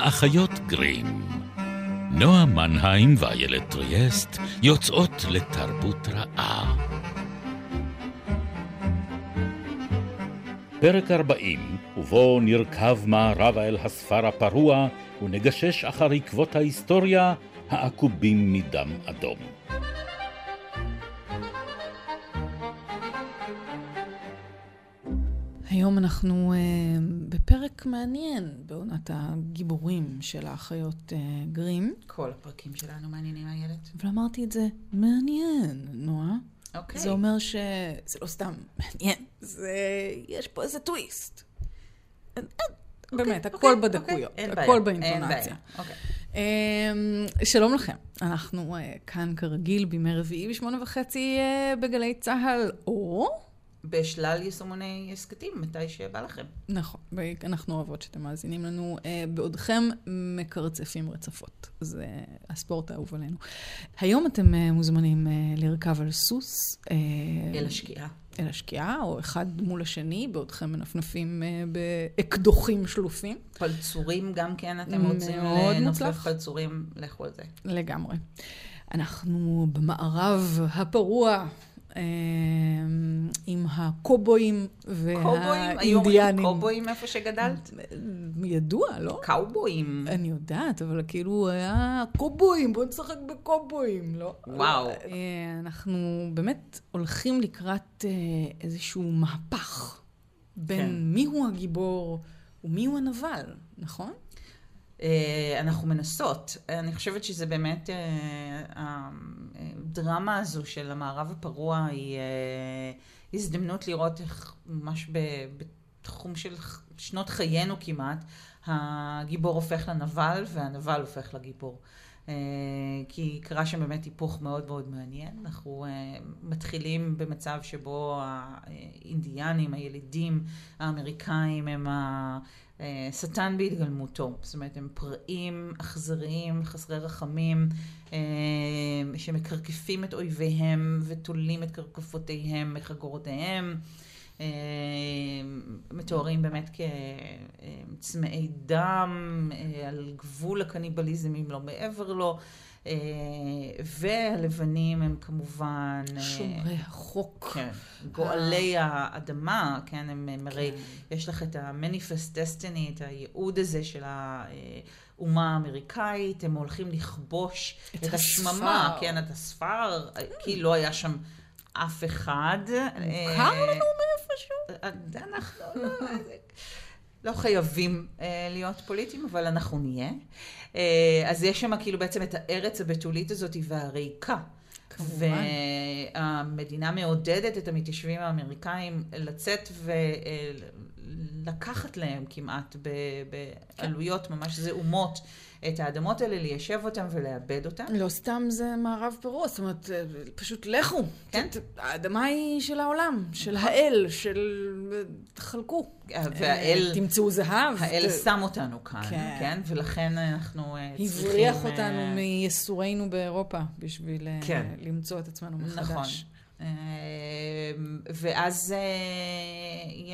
האחיות גרים. נועה מנהיים ואיילת טריאסט יוצאות לתרבות רעה. פרק 40, ובו נרכב מערבה אל הספר הפרוע ונגשש אחר עקבות ההיסטוריה העקובים מדם אדום. היום אנחנו uh, בפרק מעניין בעונת הגיבורים של האחיות uh, גרים. כל הפרקים שלנו מעניינים, איילת. אבל אמרתי את זה מעניין, נועה. אוקיי. זה אומר שזה לא סתם מעניין, זה... יש פה איזה טוויסט. אין- אין, באמת, אוקיי, הכל אוקיי, בדקויות, אין הכל באינטונציה. אוקיי. אמ, שלום לכם, אנחנו אה, כאן כרגיל בימי רביעי בשמונה וחצי בגלי צה"ל, או... בשלל יישומוני הסכתים, מתי שבא לכם. נכון, אנחנו אוהבות שאתם מאזינים לנו אה, בעודכם מקרצפים רצפות. זה הספורט האהוב עלינו. היום אתם אה, מוזמנים אה, לרכב על סוס. אל השקיעה. אל השקיעה, או אחד מול השני, בעודכם מנפנפים באקדוחים שלופים. פלצורים גם כן, אתם רוצים. לנופף פלצורים, לכו על זה. לגמרי. אנחנו במערב הפרוע. אה, עם הקובויים קובויים? היו והאינדיאנים. קובויים איפה שגדלת? ידוע, לא? קאובויים. אני יודעת, אבל כאילו היה קובויים, בוא נשחק בקובויים, לא? וואו. אה, אנחנו באמת הולכים לקראת אה, איזשהו מהפך בין כן. מיהו הגיבור ומיהו הנבל, נכון? אה, אנחנו מנסות. אני חושבת שזה באמת, אה, הדרמה הזו של המערב הפרוע היא אה, הזדמנות לראות איך ממש בתחום של שנות חיינו כמעט, הגיבור הופך לנבל והנבל הופך לגיבור. כי קרה שם באמת היפוך מאוד מאוד מעניין. אנחנו מתחילים במצב שבו האינדיאנים, הילידים האמריקאים, הם השטן בהתגלמותו. זאת אומרת, הם פראים, אכזריים, חסרי רחמים, אה, שמקרקפים את אויביהם ותולים את קרקפותיהם מחגורותיהם. אה, מתוארים באמת כצמאי דם, אה, על גבול הקניבליזם אם לא מעבר לו, אה, והלבנים הם כמובן... אה, שומרי החוק. כן, גואלי האדמה, כן, הם הם הרי, כן. יש לך את ה-manifest destiny, את הייעוד הזה של האומה האמריקאית, הם הולכים לכבוש את את השממה. כן, את הספר, כי לא היה שם אף אחד. מוכר אה, לנו מאיפשהו? אה, אנחנו לא, לא חייבים אה, להיות פוליטיים, אבל אנחנו נהיה. אה, אז יש שם כאילו בעצם את הארץ הבתולית הזאת והריקה. כמובן. והמדינה מעודדת את המתיישבים האמריקאים לצאת ולקחת להם כמעט בעלויות ממש זעומות את האדמות האלה, ליישב אותם ולאבד אותם. לא סתם זה מערב פרוע, זאת אומרת, אה, פשוט לכו. כן. האדמה היא של העולם, של האל, של... תחלקו. והאל- אה, תמצאו זהב. האל ת- שם אותנו כאן, כן. כן? ולכן אנחנו אה, צריכים... הבריח אה, אותנו מייסורינו באירופה בשביל אה, כן. למצוא את עצמנו מחדש. נכון. אה, ואז אה,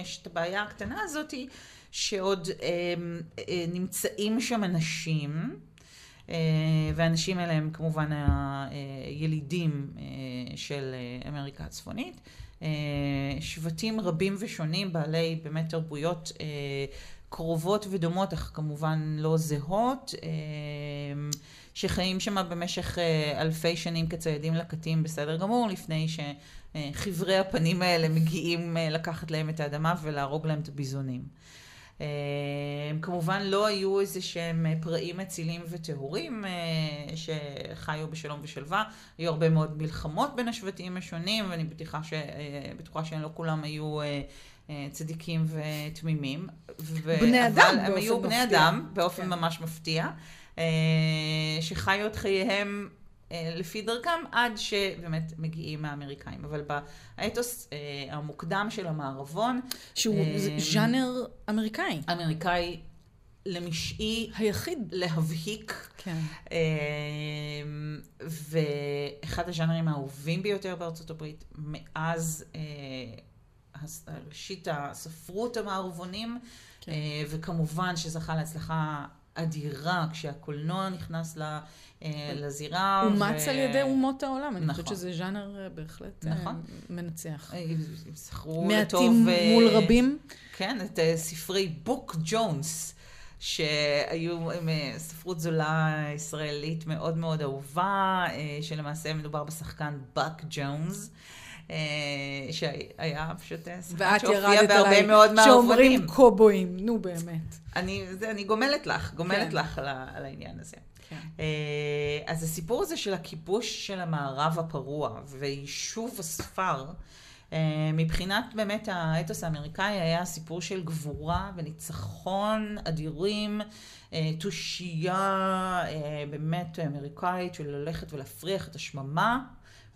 יש את הבעיה הקטנה הזאת, שעוד אה, אה, נמצאים שם אנשים, אה, והאנשים האלה הם כמובן הילידים אה, של אה, אמריקה הצפונית. אה, שבטים רבים ושונים, בעלי באמת תרבויות אה, קרובות ודומות, אך כמובן לא זהות. אה, שחיים שם במשך אה, אלפי שנים כציידים לקטים בסדר גמור, לפני שחברי הפנים האלה מגיעים אה, לקחת להם את האדמה ולהרוג להם את הביזונים. אה, הם כמובן לא היו איזה שהם אה, פראים מצילים וטהורים אה, שחיו בשלום ושלווה, היו הרבה מאוד מלחמות בין השבטים השונים, ואני בטוחה, ש... אה, בטוחה שהם לא כולם היו אה, אה, צדיקים ותמימים. ו... בני אבל אדם הם באופן היו בני מפתיע. אדם באופן כן. ממש מפתיע, אה, שחיו את חייהם אה, לפי דרכם עד שבאמת מגיעים האמריקאים. אבל באתוס אה, המוקדם של המערבון, שהוא אה, ז'אנר אמריקאי. האמריקאי למשעי היחיד. להבהיק. כן. אה, ואחד הז'אנרים האהובים ביותר בארצות הברית, מאז אה, ראשית הספרות המערבונים, כן. אה, וכמובן שזכה להצלחה אדירה כשהקולנוע נכנס ל, אה, לזירה. אומץ ו... על ידי אומות העולם, אני נכון. חושבת שזה ז'אנר אה, בהחלט נכון. מנצח. זכרו לטוב... מעטים מול רבים. כן, את ספרי בוק ג'ונס. שהיו עם ספרות זולה ישראלית מאוד מאוד אהובה, שלמעשה מדובר בשחקן באק ג'ונס. שהיה פשוט שחקן שהופיע בהרבה מאוד מערבונים. שאומרים קובויים, נו באמת. אני, זה, אני גומלת לך, גומלת כן. לך על, על העניין הזה. כן. אז הסיפור הזה של הכיבוש של המערב הפרוע ויישוב הספר, מבחינת באמת האתוס האמריקאי היה סיפור של גבורה וניצחון אדירים, תושייה באמת אמריקאית של ללכת ולהפריח את השממה,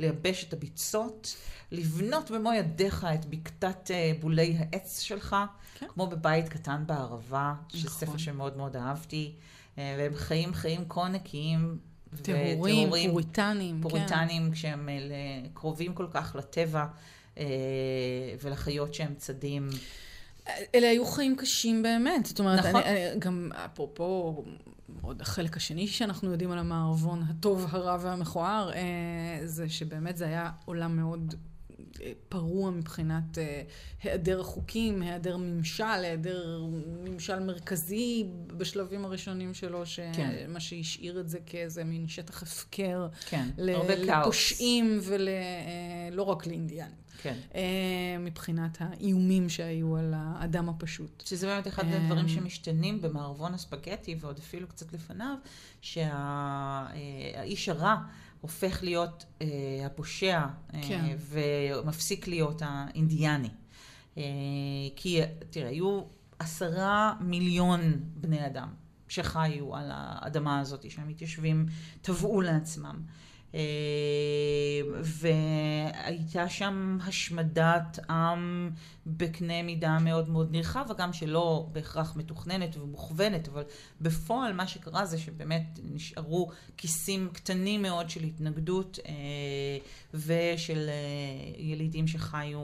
לייבש את הביצות, לבנות במו ידיך את בקתת בולי העץ שלך, כן. כמו בבית קטן בערבה, נכון. שספר שמאוד מאוד אהבתי, והם חיים חיים כה נקיים. טהורים, פוריטנים. פוריטנים, כן. כשהם קרובים כל כך לטבע. ולחיות שהם צדים. אלה היו חיים קשים באמת. זאת אומרת, נכון. אני, אני, גם אפרופו עוד החלק השני שאנחנו יודעים על המערבון, הטוב, הרע והמכוער, זה שבאמת זה היה עולם מאוד פרוע מבחינת היעדר החוקים, היעדר ממשל, היעדר ממשל מרכזי בשלבים הראשונים שלו, שמה כן. שהשאיר את זה כאיזה מין שטח הפקר. כן, לפושעים ולא רק לאינדיאנים. כן. מבחינת האיומים שהיו על האדם הפשוט. שזה באמת אחד הדברים שמשתנים במערבון הספגטי, ועוד אפילו קצת לפניו, שהאיש הרע הופך להיות הפושע, כן. ומפסיק להיות האינדיאני. כי, תראה, היו עשרה מיליון בני אדם שחיו על האדמה הזאת, שהמתיישבים טבעו לעצמם. והייתה שם השמדת עם בקנה מידה מאוד מאוד נרחב, וגם שלא בהכרח מתוכננת ומוכוונת, אבל בפועל מה שקרה זה שבאמת נשארו כיסים קטנים מאוד של התנגדות ושל ילידים שחיו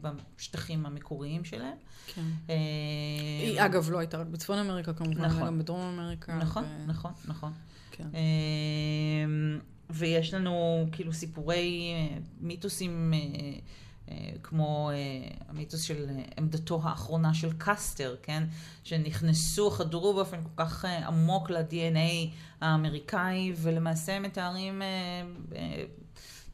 בשטחים המקוריים שלהם. כן. היא אגב לא הייתה רק בצפון אמריקה כמובן, נכון. גם בדרום אמריקה. נכון, ו... נכון, נכון. כן. ויש לנו כאילו סיפורי מיתוסים כמו המיתוס של עמדתו האחרונה של קסטר, כן? שנכנסו, חדרו באופן כל כך עמוק ל-DNA האמריקאי, ולמעשה מתארים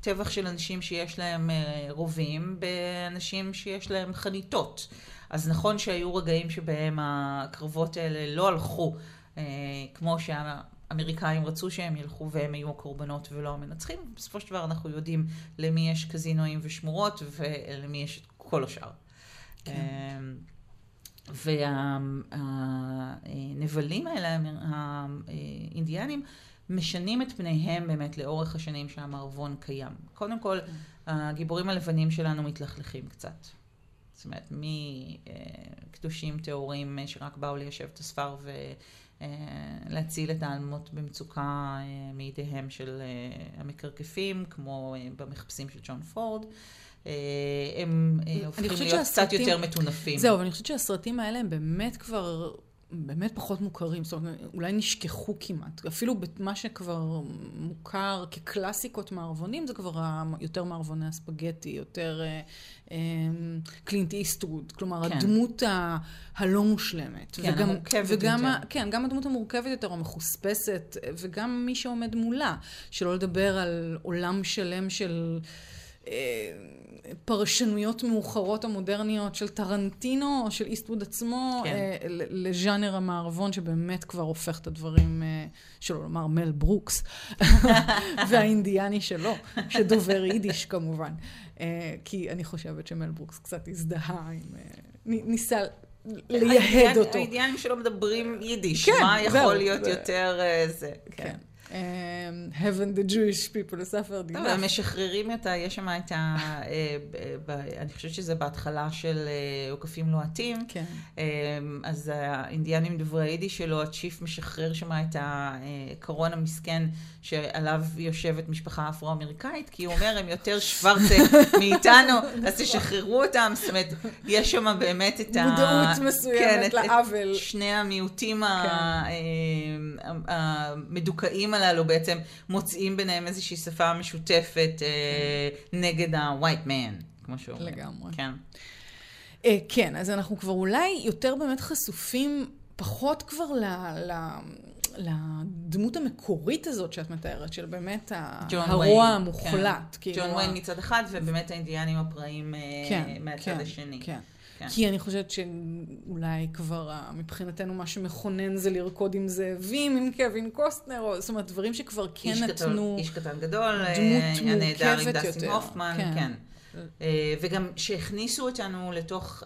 טבח של אנשים שיש להם רובים באנשים שיש להם חניתות. אז נכון שהיו רגעים שבהם הקרבות האלה לא הלכו כמו שה... האמריקאים רצו שהם ילכו והם היו הקורבנות ולא המנצחים. בסופו של דבר אנחנו יודעים למי יש קזינואים ושמורות ולמי יש את כל השאר. כן. והנבלים האלה, האינדיאנים, משנים את פניהם באמת לאורך השנים שהמערבון קיים. קודם כל, כן. הגיבורים הלבנים שלנו מתלכלכים קצת. זאת אומרת, מקדושים טהורים שרק באו ליישב את הספר ו... להציל את האלמות במצוקה מידיהם של המקרקפים, כמו במחפשים של ג'ון פורד. הם הופכים להיות שהסרטים... קצת יותר מטונפים. זהו, אבל אני חושבת שהסרטים האלה הם באמת כבר באמת פחות מוכרים, זאת אומרת, אולי נשכחו כמעט. אפילו במה שכבר מוכר כקלאסיקות מערבונים, זה כבר יותר מערבוני הספגטי, יותר אה, אה, קלינט איסטרוד, כלומר, כן. הדמות ה, הלא מושלמת. כן, וגם, המורכבת וגם, יותר. כן, גם הדמות המורכבת יותר, המחוספסת, וגם מי שעומד מולה, שלא לדבר על עולם שלם של... פרשנויות מאוחרות המודרניות של טרנטינו או של איסטווד עצמו כן. אה, לז'אנר המערבון שבאמת כבר הופך את הדברים, אה, שלא לומר מל ברוקס, והאינדיאני שלו, שדובר יידיש כמובן. אה, כי אני חושבת שמל ברוקס קצת הזדהה עם... אה, ניסה לייהד אותו. האינדיאנים שלא מדברים יידיש, כן, מה יכול זהו, להיות זה... יותר אה, זה. כן. כן. Heaven the Jewish people, הספר דינה. הם משחררים את ה... יש שם את ה... אני חושבת שזה בהתחלה של עוקפים לוהטים. כן. אז האינדיאנים דוברי היידיש שלו, הצ'יף משחרר שם את הקרון המסכן שעליו יושבת משפחה אפרו-אמריקאית, כי הוא אומר, הם יותר שוורצה מאיתנו, אז תשחררו אותם. זאת אומרת, יש שם באמת את ה... מודעות מסוימת כן, לעוול. את שני המיעוטים כן. המדוכאים הללו בעצם מוצאים ביניהם איזושהי שפה משותפת כן. נגד ה-white man, כמו אומר. לגמרי. כן. כן, אז אנחנו כבר אולי יותר באמת חשופים, פחות כבר ל... ל... לדמות המקורית הזאת שאת מתארת, של באמת הרוע המוחלט. כן. ג'ון ויין מצד אחד, ובאמת האינדיאנים הפראים כן, מהצד כן, השני. כן. כן. כי אני חושבת שאולי כבר מבחינתנו מה שמכונן זה לרקוד עם זאבים, עם קווין קוסטנר, או, זאת אומרת, דברים שכבר כן איש נתנו... איש קטן גדול, דמות מורכבת יותר. עם דסטין הופמן, כן. כן. אה, וגם שהכניסו אותנו לתוך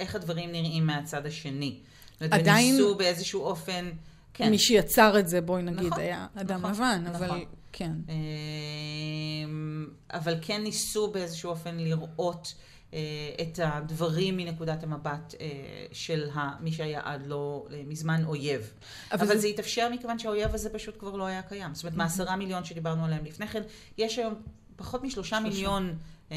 איך הדברים נראים מהצד השני. עדיין... וניסו באיזשהו אופן... כן. מי שיצר את זה, בואי נגיד, נכון, היה אדם נכון, לבן, נכון. אבל כן. אה, אבל כן ניסו באיזשהו אופן לראות אה, את הדברים מנקודת המבט אה, של מי שהיה עד לא מזמן אויב. אבל, אבל זה... זה התאפשר מכיוון שהאויב הזה פשוט כבר לא היה קיים. זאת אומרת, מעשרה מיליון שדיברנו עליהם לפני כן, יש היום פחות משלושה מיליון אה,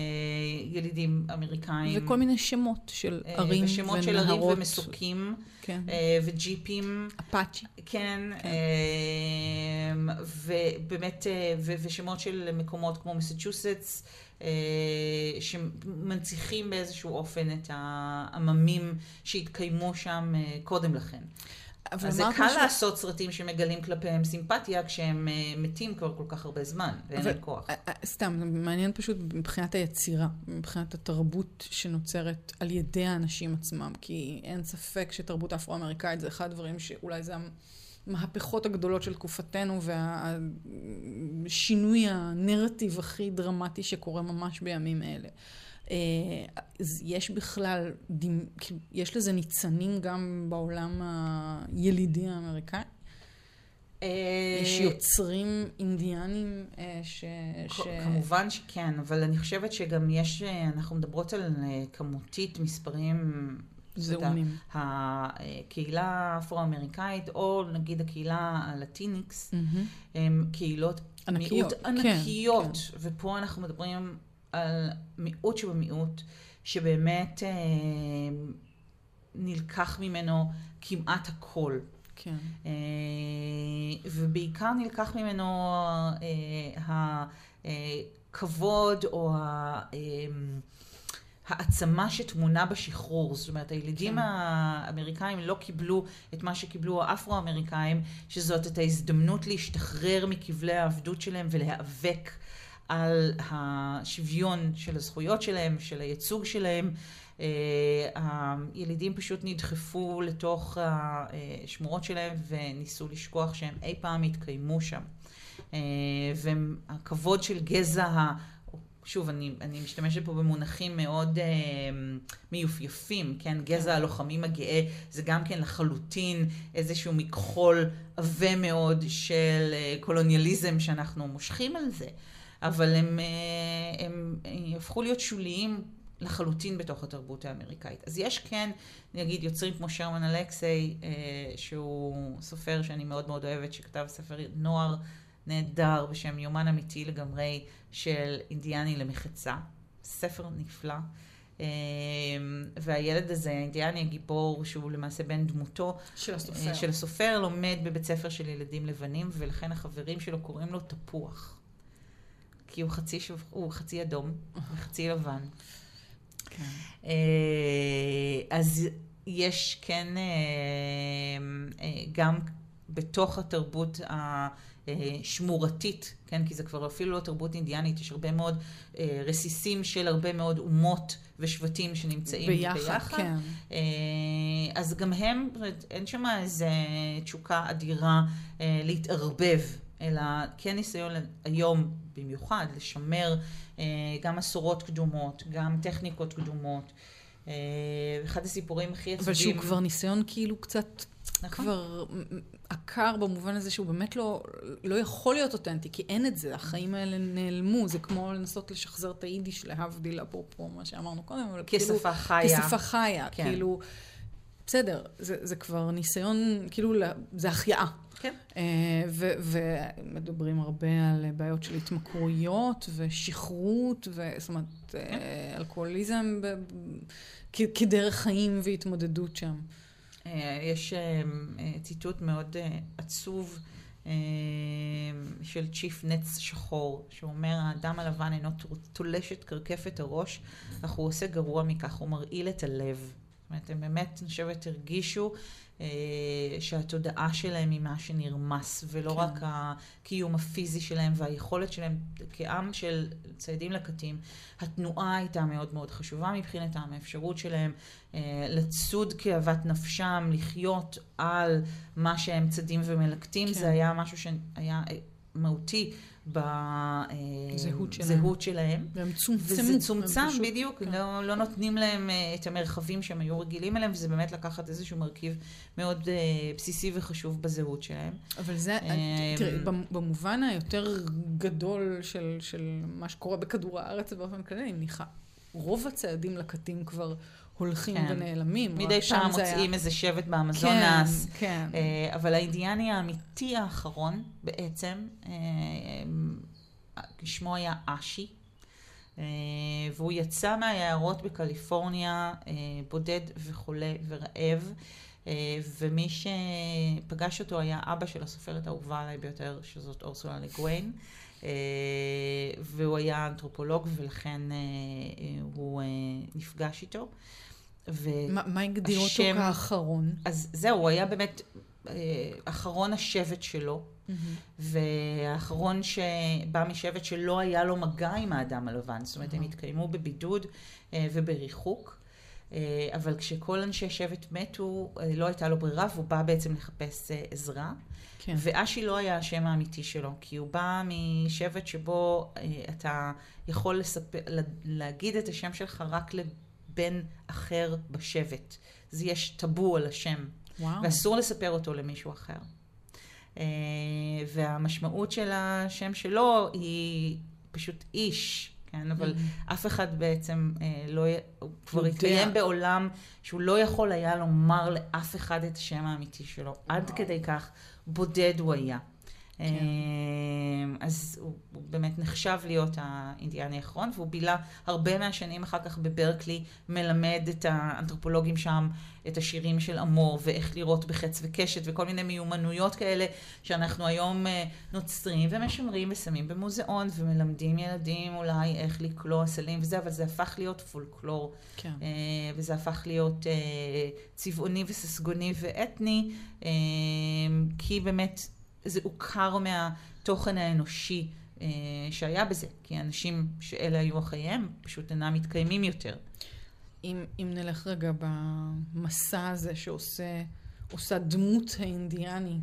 ילידים אמריקאים. וכל מיני שמות של ערים ונהרות. ושמות של ערים ומסוקים. כן. וג'יפים. אפאצ'י. כן. כן. ובאמת, ושמות של מקומות כמו מסצ'וסטס. אה, שמנציחים באיזשהו אופן את העממים שהתקיימו שם אה, קודם לכן. אז זה קל ש... לעשות סרטים שמגלים כלפיהם סימפתיה כשהם uh, מתים כבר כל כך הרבה זמן, ואין להם כוח. סתם, זה מעניין פשוט מבחינת היצירה, מבחינת התרבות שנוצרת על ידי האנשים עצמם, כי אין ספק שתרבות אפרו-אמריקאית זה אחד הדברים שאולי זה המהפכות הגדולות של תקופתנו והשינוי הנרטיב הכי דרמטי שקורה ממש בימים אלה. אה, אז יש בכלל, כאילו, יש לזה ניצנים גם בעולם הילידי האמריקאי? אה, יש יוצרים אינדיאנים אה, ש... כמובן שכן, אבל אני חושבת שגם יש, אנחנו מדברות על כמותית מספרים זעומים. הקהילה האפרו-אמריקאית, או נגיד הקהילה הלטיניקס, mm-hmm. הם קהילות ענקיות, מיעוט ענקיות, כן, כן. ופה אנחנו מדברים על מיעוט שבמיעוט, שבאמת אה, נלקח ממנו כמעט הכל. כן. אה, ובעיקר נלקח ממנו אה, הכבוד או ה... אה, העצמה שטמונה בשחרור. זאת אומרת, הילידים כן. האמריקאים לא קיבלו את מה שקיבלו האפרו-אמריקאים, שזאת את ההזדמנות להשתחרר מכבלי העבדות שלהם ולהיאבק על השוויון של הזכויות שלהם, של הייצוג שלהם. Uh, הילידים פשוט נדחפו לתוך השמורות שלהם וניסו לשכוח שהם אי פעם התקיימו שם. Uh, והכבוד של גזע שוב, אני, אני משתמשת פה במונחים מאוד אה, מיופייפים, כן? גזע הלוחמים הגאה זה גם כן לחלוטין איזשהו מכחול עבה מאוד של אה, קולוניאליזם שאנחנו מושכים על זה, אבל הם, אה, הם, הם הפכו להיות שוליים לחלוטין בתוך התרבות האמריקאית. אז יש כן, נגיד, יוצרים כמו שרמן אלכסיי, אה, שהוא סופר שאני מאוד מאוד אוהבת, שכתב ספר נוער. נהדר בשם יומן אמיתי לגמרי של אינדיאני למחצה. ספר נפלא. אמ, והילד הזה, האינדיאני הגיבור, שהוא למעשה בן דמותו של הסופר. של הסופר, לומד בבית ספר של ילדים לבנים, ולכן החברים שלו קוראים לו תפוח. כי הוא חצי, שוב, הוא חצי אדום וחצי לבן. כן. אה, אז יש כן אה, אה, גם בתוך התרבות השמורתית, כן? כי זה כבר אפילו לא תרבות אינדיאנית, יש הרבה מאוד אה, רסיסים של הרבה מאוד אומות ושבטים שנמצאים ביחד. ביחד. כן. אה, אז גם הם, אין שם איזו תשוקה אדירה אה, להתערבב. אלא כן ניסיון היום במיוחד לשמר אה, גם מסורות קדומות, גם טכניקות קדומות. אה, אחד הסיפורים הכי עצובים... אבל שהוא כבר ניסיון כאילו קצת נכון. כבר עקר במובן הזה שהוא באמת לא, לא יכול להיות אותנטי, כי אין את זה, החיים האלה נעלמו, זה כמו לנסות לשחזר את היידיש להבדיל, אפרופו מה שאמרנו קודם, אבל כשפה כאילו... חיה. כשפה חיה, כן. כאילו... בסדר, זה, זה כבר ניסיון, כאילו, זה החייאה. כן. Uh, ומדברים הרבה על בעיות של התמכרויות ושכרות, זאת אומרת, כן. uh, אלכוהוליזם כדרך חיים והתמודדות שם. Uh, יש ציטוט מאוד עצוב. של צ'יף נץ שחור, שאומר, האדם הלבן אינו תולש את קרקפת הראש, אך הוא עושה גרוע מכך, הוא מרעיל את הלב. אומרת, הם באמת, אני חושבת, הרגישו אה, שהתודעה שלהם היא מה שנרמס, ולא כן. רק הקיום הפיזי שלהם והיכולת שלהם כעם של ציידים לקטים. התנועה הייתה מאוד מאוד חשובה מבחינתם, האפשרות שלהם אה, לצוד כאוות נפשם, לחיות על מה שהם צדים ומלקטים, כן. זה היה משהו שהיה מהותי בזהות שלהם. שלהם. והם צומצמו. וזה צומצם, פשוט, בדיוק, כן. לא, לא נותנים להם uh, את המרחבים שהם היו רגילים אליהם, וזה באמת לקחת איזשהו מרכיב מאוד uh, בסיסי וחשוב בזהות שלהם. אבל זה, uh, תראי, במובן היותר גדול של, של מה שקורה בכדור הארץ באופן כללי, אני מניחה, רוב הצעדים לקטים כבר... הולכים כן. ונעלמים. מדי פעם מוצאים היה... איזה שבט באמזונס. כן, כן. Uh, אבל האינדיאני האמיתי האחרון בעצם, uh, שמו היה אשי, uh, והוא יצא מהיערות בקליפורניה uh, בודד וחולה ורעב. Uh, ומי שפגש אותו היה אבא של הסופרת האהובה עליי ביותר, שזאת אורסולה לגוויין. Uh, והוא היה אנתרופולוג ולכן uh, uh, הוא נפגש איתו. מה הגדיר אותו כאחרון? אז זהו, הוא היה באמת אה, אחרון השבט שלו, mm-hmm. והאחרון שבא משבט שלא היה לו מגע עם האדם הלבן. זאת אומרת, mm-hmm. הם התקיימו בבידוד אה, ובריחוק. אה, אבל כשכל אנשי שבט מתו, לא הייתה לו ברירה, והוא בא בעצם לחפש עזרה. כן. ואשי לא היה השם האמיתי שלו, כי הוא בא משבט שבו אתה יכול לספר, להגיד את השם שלך רק בן אחר בשבט. אז יש טאבו על השם. וואו. ואסור לספר אותו למישהו אחר. והמשמעות של השם שלו היא פשוט איש, כן? אבל mm-hmm. אף אחד בעצם uh, לא, הוא כבר התקיים בעולם שהוא לא יכול היה לומר לאף אחד את השם האמיתי שלו. עד כדי כך בודד הוא היה. כן. אמ, אז הוא, הוא באמת נחשב להיות האינדיאני האחרון, והוא בילה הרבה מהשנים אחר כך בברקלי, מלמד את האנתרופולוגים שם את השירים של אמור, ואיך לראות בחץ וקשת, וכל מיני מיומנויות כאלה, שאנחנו היום אה, נוצרים ומשמרים ושמים במוזיאון, ומלמדים ילדים אולי איך לקלוע סלים וזה, אבל זה הפך להיות פולקלור. כן. אה, וזה הפך להיות אה, צבעוני וססגוני ואתני, כי באמת... זה עוקר מהתוכן האנושי אה, שהיה בזה, כי אנשים שאלה היו החייהם פשוט אינם מתקיימים יותר. אם, אם נלך רגע במסע הזה שעושה עושה דמות האינדיאני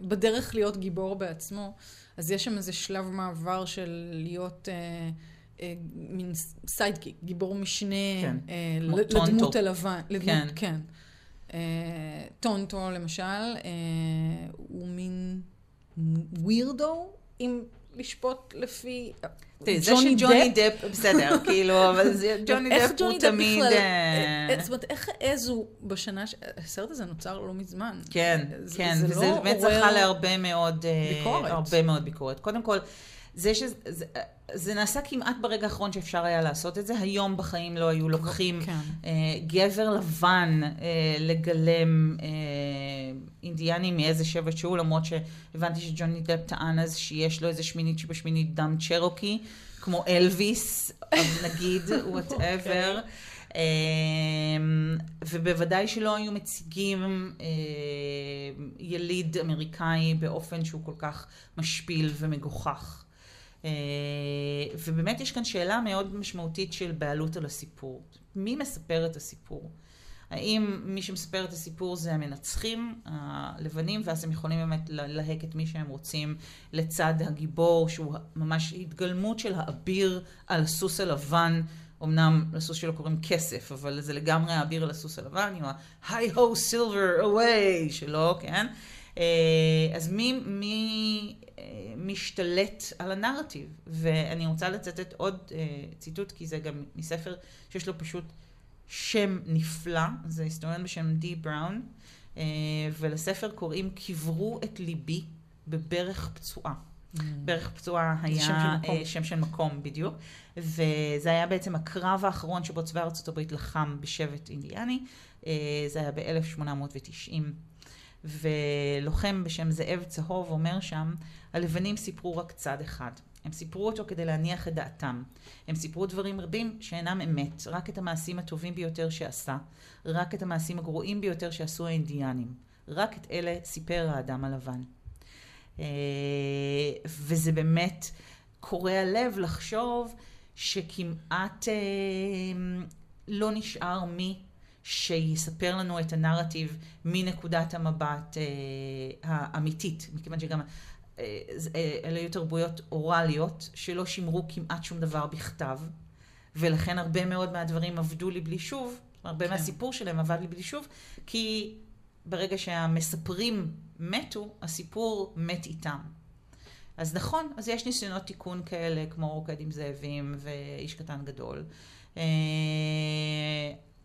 בדרך להיות גיבור בעצמו, אז יש שם איזה שלב מעבר של להיות אה, אה, מין sidekick, גיבור משנה כן, אה, לדמות הלבן. לדמות, כן. כן. אה, טונטו למשל, אה, הוא מין weirdo, אם לשפוט לפי... תראי, זה שג'וני דפ, בסדר, כאילו, אבל ג'וני דפ הוא תמיד... אה, זאת אומרת, איך העזו בשנה, הסרט הזה נוצר לא מזמן. כן, כן, וזה לא באמת זכה להרבה מאוד ביקורת. קודם כל, זה שזה... זה נעשה כמעט ברגע האחרון שאפשר היה לעשות את זה. היום בחיים לא היו לוקחים כן. אה, גבר לבן אה, לגלם אה, אינדיאני מאיזה שבט שהוא, למרות שהבנתי שג'וני דפ טען אז שיש לו איזה שמינית שבשמינית דם צ'רוקי, כמו אלוויס, נגיד, whatever. Okay. אה, ובוודאי שלא היו מציגים אה, יליד אמריקאי באופן שהוא כל כך משפיל ומגוחך. אה, ובאמת יש כאן שאלה מאוד משמעותית של בעלות על הסיפור. מי מספר את הסיפור? האם מי שמספר את הסיפור זה המנצחים הלבנים, ואז הם יכולים באמת ללהק את מי שהם רוצים לצד הגיבור, שהוא ממש התגלמות של האביר על הסוס הלבן. אמנם לסוס שלו קוראים כסף, אבל זה לגמרי האביר על הסוס הלבן, עם ה-hi ho silver away שלו, כן? אז מי, מי משתלט על הנרטיב? ואני רוצה לצטט עוד ציטוט, כי זה גם מספר שיש לו פשוט שם נפלא, זה היסטוריון בשם די בראון, ולספר קוראים קברו את ליבי בברך פצועה. Mm. ברך פצועה היה שם של, מקום. שם של מקום בדיוק, וזה היה בעצם הקרב האחרון שבו צבא ארצות הברית לחם בשבט אינדיאני, זה היה ב-1890. ולוחם בשם זאב צהוב אומר שם, הלבנים סיפרו רק צד אחד. הם סיפרו אותו כדי להניח את דעתם. הם סיפרו דברים רבים שאינם אמת, רק את המעשים הטובים ביותר שעשה, רק את המעשים הגרועים ביותר שעשו האינדיאנים. רק את אלה סיפר האדם הלבן. אה, וזה באמת קורע לב לחשוב שכמעט אה, לא נשאר מי שיספר לנו את הנרטיב מנקודת המבט אה, האמיתית, מכיוון שגם אלה היו תרבויות אוראליות שלא שימרו כמעט שום דבר בכתב, ולכן הרבה מאוד מהדברים עבדו לי בלי שוב, הרבה כן. מהסיפור שלהם עבד לי בלי שוב, כי ברגע שהמספרים מתו, הסיפור מת איתם. אז נכון, אז יש ניסיונות תיקון כאלה, כמו רוקד עם זאבים ואיש קטן גדול.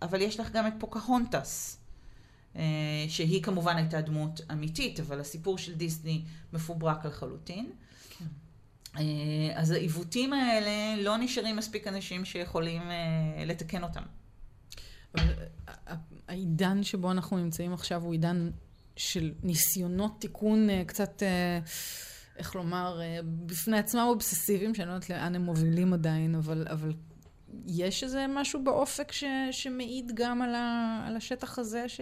אה, אבל יש לך גם את פוקהונטס, אה, שהיא כמובן הייתה דמות אמיתית, אבל הסיפור של דיסני מפוברק לחלוטין. כן. אה, אז העיוותים האלה, לא נשארים מספיק אנשים שיכולים לתקן אותם. העידן שבו אנחנו נמצאים עכשיו הוא עידן של ניסיונות תיקון אה, קצת, אה, איך לומר, אה, בפני עצמם אובססיביים, שאני לא יודעת לאן הם מובילים עדיין, אבל, אבל יש איזה משהו באופק ש, שמעיד גם על, ה, על השטח הזה ש,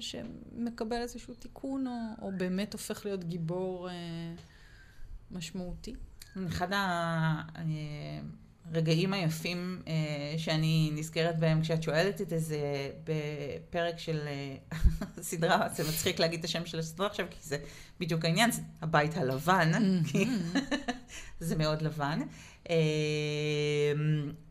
שמקבל איזשהו תיקון, או, או באמת הופך להיות גיבור משמעותי? אחד ה... הרגעים היפים אה, שאני נזכרת בהם כשאת שואלת את זה בפרק של אה, סדרה, זה מצחיק להגיד את השם של הסדרה עכשיו, כי זה בדיוק העניין, זה הבית הלבן, mm-hmm. כי זה מאוד לבן. אה,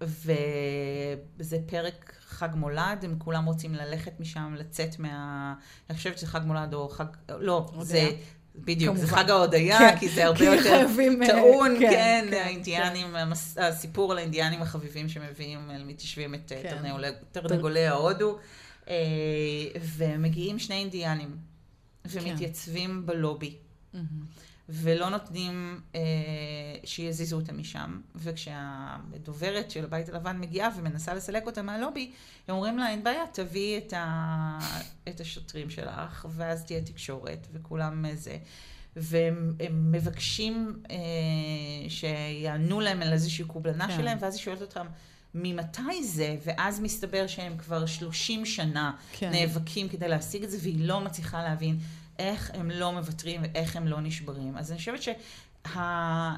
וזה פרק חג מולד, הם כולם רוצים ללכת משם, לצאת מה... אני חושבת שזה חג מולד או חג... לא, זה... בדיוק, כמובן. זה חג ההודיה, כן, כי זה הרבה יותר חייבים, אה, טעון, כן, כן, כן האינדיאנים, כן. הסיפור על האינדיאנים החביבים שמביאים, מתיישבים את אה, כן. תרנגולי ההודו, אה, ומגיעים שני אינדיאנים, ומתייצבים כן. בלובי. Mm-hmm. ולא נותנים אה, שיזיזו אותם משם. וכשהדוברת של הבית הלבן מגיעה ומנסה לסלק אותם מהלובי, הם אומרים לה, אין בעיה, תביאי את, ה... את השוטרים שלך, ואז תהיה תקשורת, וכולם זה. והם מבקשים אה, שיענו להם על איזושהי קובלנה כן. שלהם, ואז היא שואלת אותם, ממתי זה? ואז מסתבר שהם כבר 30 שנה כן. נאבקים כדי להשיג את זה, והיא לא מצליחה להבין. איך הם לא מוותרים ואיך הם לא נשברים. אז אני חושבת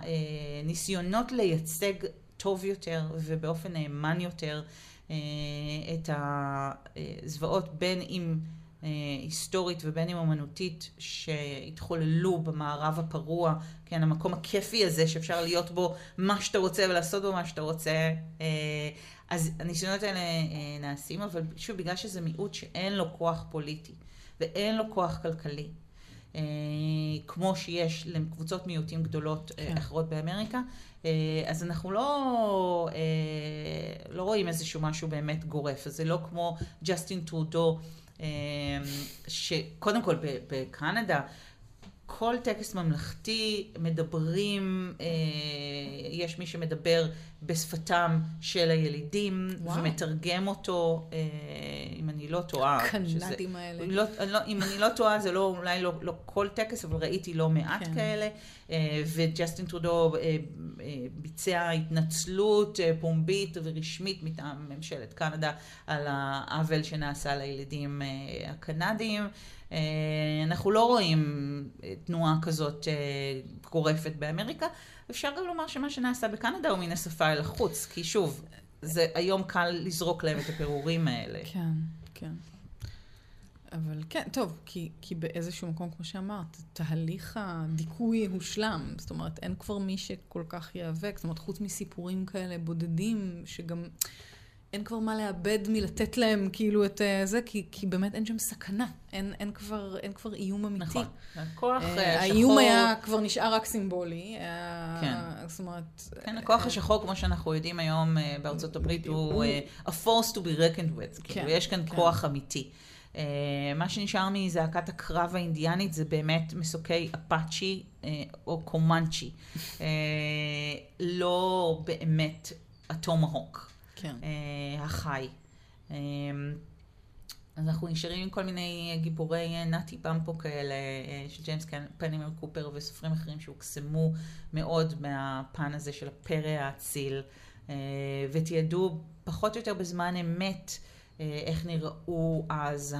שהניסיונות לייצג טוב יותר ובאופן נאמן יותר אה, את הזוועות, בין אם אה, היסטורית ובין אם אמנותית, שהתחוללו במערב הפרוע, כן, המקום הכיפי הזה שאפשר להיות בו מה שאתה רוצה ולעשות בו מה שאתה רוצה. אה, אז הניסיונות האלה נעשים, אבל שוב, בגלל שזה מיעוט שאין לו כוח פוליטי. ואין לו כוח כלכלי. אה, כמו שיש לקבוצות מיעוטים גדולות אה, כן. אחרות באמריקה. אה, אז אנחנו לא, לא רואים איזשהו משהו באמת גורף. אז זה לא כמו ג'סטין טרודו, שקודם כל בקנדה, כל טקס ממלכתי מדברים, אה, יש מי שמדבר בשפתם של הילידים, וואו. ומתרגם אותו, אה, אם אני לא טועה. הקנדים האלה. לא, לא, אם אני לא טועה, זה לא, אולי לא, לא כל טקס, אבל ראיתי לא מעט כן. כאלה. אה, וג'סטין טרודו אה, אה, ביצע התנצלות אה, פומבית ורשמית מטעם ממשלת קנדה על העוול שנעשה לילידים אה, הקנדים. אה, אנחנו לא רואים אה, תנועה כזאת אה, גורפת באמריקה. אפשר גם לומר שמה שנעשה בקנדה הוא מן השפה אל החוץ, כי שוב, זה היום קל לזרוק להם את הפירורים האלה. כן, כן. אבל כן, טוב, כי, כי באיזשהו מקום, כמו שאמרת, תהליך הדיכוי הושלם. זאת אומרת, אין כבר מי שכל כך ייאבק. זאת אומרת, חוץ מסיפורים כאלה בודדים, שגם אין כבר מה לאבד מלתת להם כאילו את uh, זה, כי, כי באמת אין שם סכנה. אין, אין, כבר, אין כבר איום אמיתי. נכון. הכוח uh, שחור... האיום היה, כבר נשאר רק סימבולי. כן. Uh, זאת אומרת... כן, הכוח uh, השחור, כמו שאנחנו יודעים היום בארצות הברית, הוא a force to be reckoned with. כן, כאילו, יש כאן כן. כוח אמיתי. Uh, מה שנשאר מזעקת הקרב האינדיאנית זה באמת מסוקי אפאצ'י uh, או קומאנצ'י. uh, לא באמת הטומהוק. כן. uh, החי. Uh, אז אנחנו נשארים עם כל מיני גיבורי נאטי במפו כאלה, של ג'יימס פנימר קופר וסופרים אחרים שהוקסמו מאוד מהפן הזה של הפרא האציל, ותיעדו פחות או יותר בזמן אמת איך נראו אז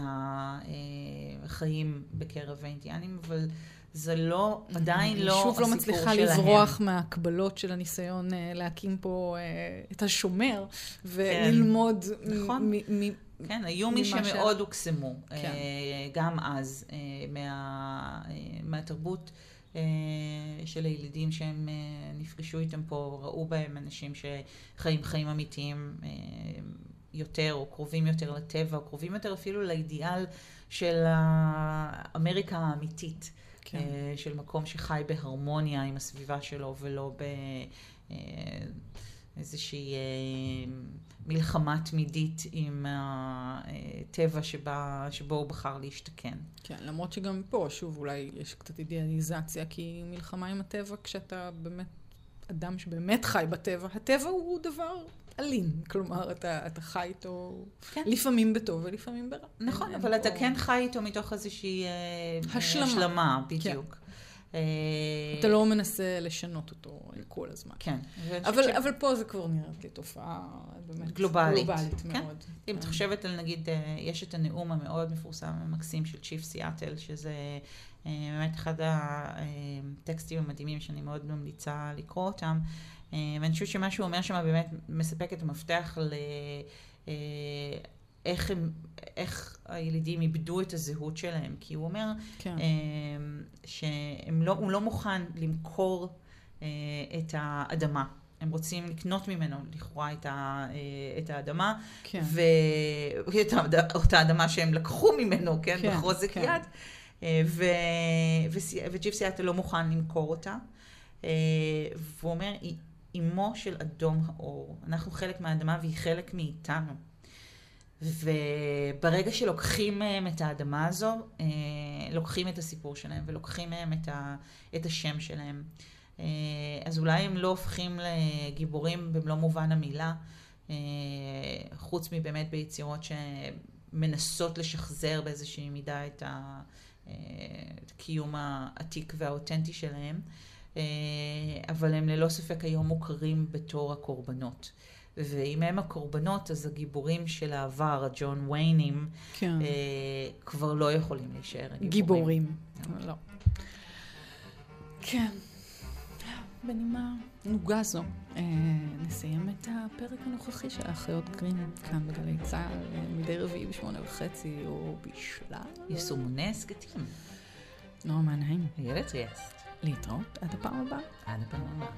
החיים בקרב האינדיאנים, אבל זה לא, עדיין לא הסיפור שלהם. אני שוב לא מצליחה לברוח מהקבלות של הניסיון להקים פה את השומר, וללמוד כן. נכון. כן, היו מי שמאוד הוקסמו, כן. גם אז, מה, מהתרבות של הילידים שהם נפגשו איתם פה, ראו בהם אנשים שחיים חיים אמיתיים יותר, או קרובים יותר לטבע, או קרובים יותר אפילו לאידיאל של האמריקה האמיתית. כן. של מקום שחי בהרמוניה עם הסביבה שלו, ולא באיזושהי מלחמה תמידית עם הטבע שבה, שבו הוא בחר להשתכן. כן, למרות שגם פה, שוב, אולי יש קצת אידיאליזציה, כי מלחמה עם הטבע, כשאתה באמת אדם שבאמת חי בטבע, הטבע הוא דבר אלים. כלומר, אתה, אתה חי איתו כן. לפעמים בטוב ולפעמים ברע. נכון, אין, אבל אין אתה. כן חי איתו מתוך איזושהי השלמה, השלמה בדיוק. כן. אתה לא מנסה לשנות אותו כל הזמן. כן. אבל, ש... אבל פה זה כבר נראית לי תופעה באמת גלובלית, גלובלית כן? מאוד. אם את חושבת על נגיד, יש את הנאום המאוד מפורסם המקסים של צ'יף סיאטל, שזה באמת אחד הטקסטים המדהימים שאני מאוד ממליצה לקרוא אותם. ואני חושבת שמה שהוא אומר שם באמת מספק את המפתח ל... איך, הם, איך הילידים איבדו את הזהות שלהם, כי הוא אומר כן. שהוא לא, לא מוכן למכור את האדמה. הם רוצים לקנות ממנו לכאורה את, ה, את האדמה, כן. ואת אותה אדמה שהם לקחו ממנו, כן, כן בחוזק כן. יד, ו, וג'יפ סיאטל לא מוכן למכור אותה. והוא אומר, אמו של אדום האור. אנחנו חלק מהאדמה והיא חלק מאיתנו. וברגע שלוקחים מהם את האדמה הזו, אה, לוקחים את הסיפור שלהם ולוקחים מהם את, ה, את השם שלהם. אה, אז אולי הם לא הופכים לגיבורים במלוא מובן המילה, אה, חוץ מבאמת ביצירות שמנסות לשחזר באיזושהי מידה את הקיום העתיק והאותנטי שלהם. אבל הם ללא ספק היום מוכרים בתור הקורבנות. ואם הם הקורבנות, אז הגיבורים של העבר, הג'ון ויינים, כן. אה, כבר לא יכולים להישאר גיבורים. גיבורים, לא. כן. בנימה נוגה זו, אה, נסיים את הפרק הנוכחי של האחיות גרין כאן בגלי צה"ל, אה, מדי רביעי בשמונה וחצי, או בשלל. יישומוני הסכתים. נורא, מה נעים? איילת ריאסט. להתראות עד הפעם הבאה. עד הפעם הבאה.